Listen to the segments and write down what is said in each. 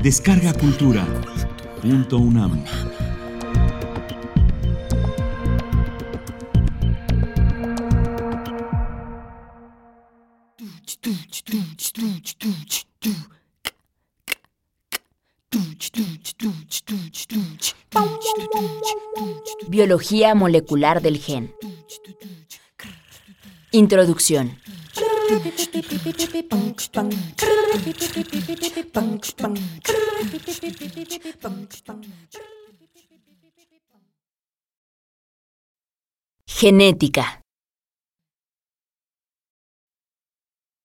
Descarga Cultura. Punto UNAM. Biología molecular del gen. Introducción. Genética.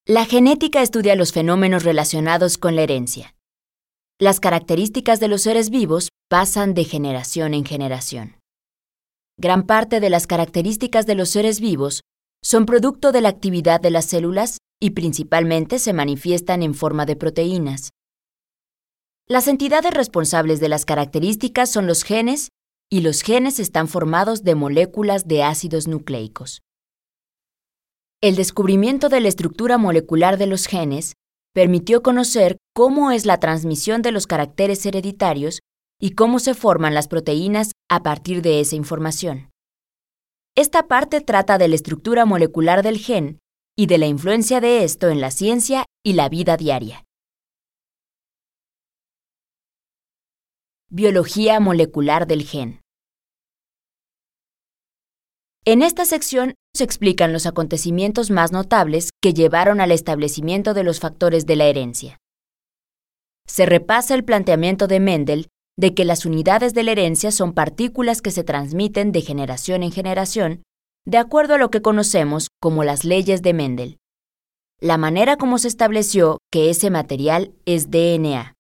La genética estudia los fenómenos relacionados con la herencia. Las características de los seres vivos pasan de generación en generación. Gran parte de las características de los seres vivos son producto de la actividad de las células y principalmente se manifiestan en forma de proteínas. Las entidades responsables de las características son los genes y los genes están formados de moléculas de ácidos nucleicos. El descubrimiento de la estructura molecular de los genes permitió conocer cómo es la transmisión de los caracteres hereditarios y cómo se forman las proteínas a partir de esa información. Esta parte trata de la estructura molecular del gen y de la influencia de esto en la ciencia y la vida diaria. Biología molecular del gen. En esta sección se explican los acontecimientos más notables que llevaron al establecimiento de los factores de la herencia. Se repasa el planteamiento de Mendel de que las unidades de la herencia son partículas que se transmiten de generación en generación, de acuerdo a lo que conocemos como las leyes de Mendel. La manera como se estableció que ese material es DNA.